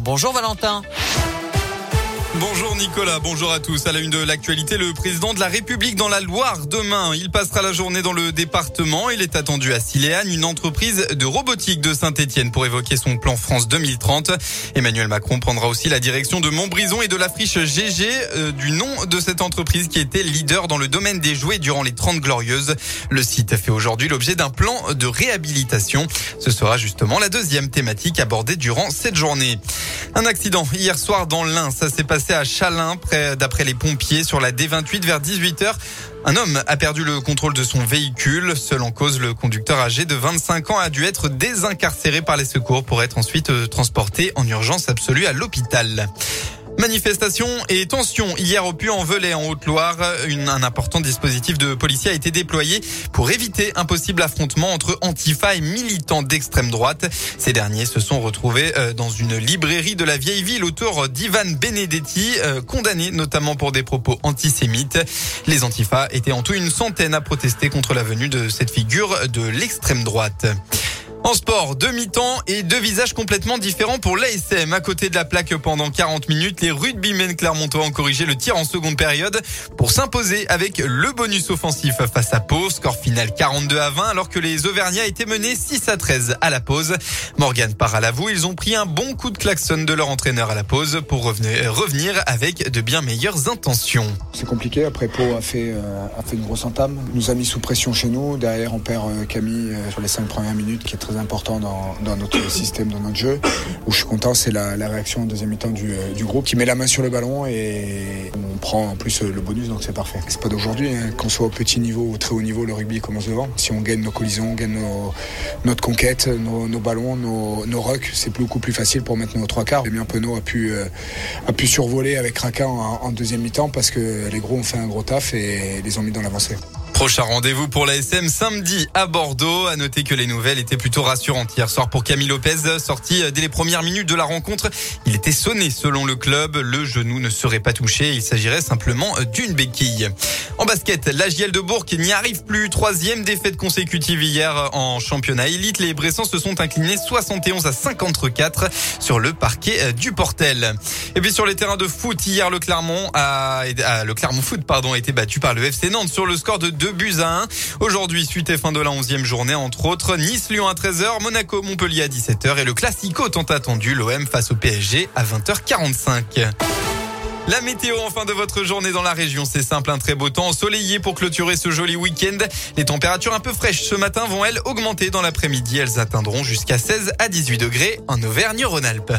Bonjour Valentin. Bonjour Nicolas, bonjour à tous. À la une de l'actualité, le président de la République dans la Loire demain. Il passera la journée dans le département. Il est attendu à Siléane, une entreprise de robotique de Saint-Etienne pour évoquer son plan France 2030. Emmanuel Macron prendra aussi la direction de Montbrison et de la friche GG euh, du nom de cette entreprise qui était leader dans le domaine des jouets durant les 30 glorieuses. Le site fait aujourd'hui l'objet d'un plan de réhabilitation. Ce sera justement la deuxième thématique abordée durant cette journée. Un accident hier soir dans ça s'est passé à Chalin, près d'après les pompiers, sur la D28 vers 18h. Un homme a perdu le contrôle de son véhicule. Seul en cause, le conducteur âgé de 25 ans a dû être désincarcéré par les secours pour être ensuite euh, transporté en urgence absolue à l'hôpital. Manifestation et tension hier au Puy-en-Velay en Haute-Loire. Un important dispositif de policiers a été déployé pour éviter un possible affrontement entre Antifa et militants d'extrême droite. Ces derniers se sont retrouvés euh, dans une librairie de la vieille ville autour d'Ivan Benedetti, euh, condamné notamment pour des propos antisémites. Les Antifa étaient en tout une centaine à protester contre la venue de cette figure de l'extrême droite. En sport, deux mi-temps et deux visages complètement différents pour l'ASM. À côté de la plaque pendant 40 minutes, les rugbymen clermontois ont corrigé le tir en seconde période pour s'imposer avec le bonus offensif face à Pau. Score final 42 à 20 alors que les Auvergnats étaient menés 6 à 13 à la pause. Morgan part à l'avou. Ils ont pris un bon coup de klaxon de leur entraîneur à la pause pour revenir, avec de bien meilleures intentions. C'est compliqué. Après, Pau a fait, euh, une grosse entame. Nous a mis sous pression chez nous. Derrière, on perd euh, Camille euh, sur les 5 premières minutes qui est très important dans, notre système, dans notre jeu. Où je suis content, c'est la, réaction en deuxième mi-temps euh, du, groupe qui met la main sur le ballon et on prend en plus euh, le bonus, donc c'est parfait. C'est pas d'aujourd'hui, hein. qu'on soit au petit niveau ou très haut niveau, le rugby commence devant. Si on gagne nos collisions, on gagne notre conquête, nos, ballons, nos, nos rucks, c'est beaucoup plus facile pour mettre nos trois quarts. Bien Penaud a pu, euh, a pu survoler avec Raka en, deuxième mi-temps parce que les gros ont fait un gros taf et les ont mis dans l'avancée. Prochain rendez-vous pour la SM samedi à Bordeaux. À noter que les nouvelles étaient plutôt rassurantes hier soir pour Camille Lopez, sorti dès les premières minutes de la rencontre. Il était sonné selon le club. Le genou ne serait pas touché. Il s'agirait simplement d'une béquille. En basket, la JL de Bourg n'y arrive plus. Troisième défaite consécutive hier en championnat élite. Les Bressans se sont inclinés 71 à 54 sur le parquet du Portel. Et puis sur les terrains de foot, hier le Clermont a, Clermont Foot a été battu par le FC Nantes sur le score de 2 buts à 1. Aujourd'hui, suite et fin de la 11e journée, entre autres, Nice-Lyon à 13h, Monaco-Montpellier à 17h et le Classico tant attendu, l'OM face au PSG à 20h45. La météo en fin de votre journée dans la région, c'est simple, un très beau temps ensoleillé pour clôturer ce joli week-end. Les températures un peu fraîches ce matin vont elles augmenter dans l'après-midi. Elles atteindront jusqu'à 16 à 18 degrés en Auvergne-Rhône-Alpes.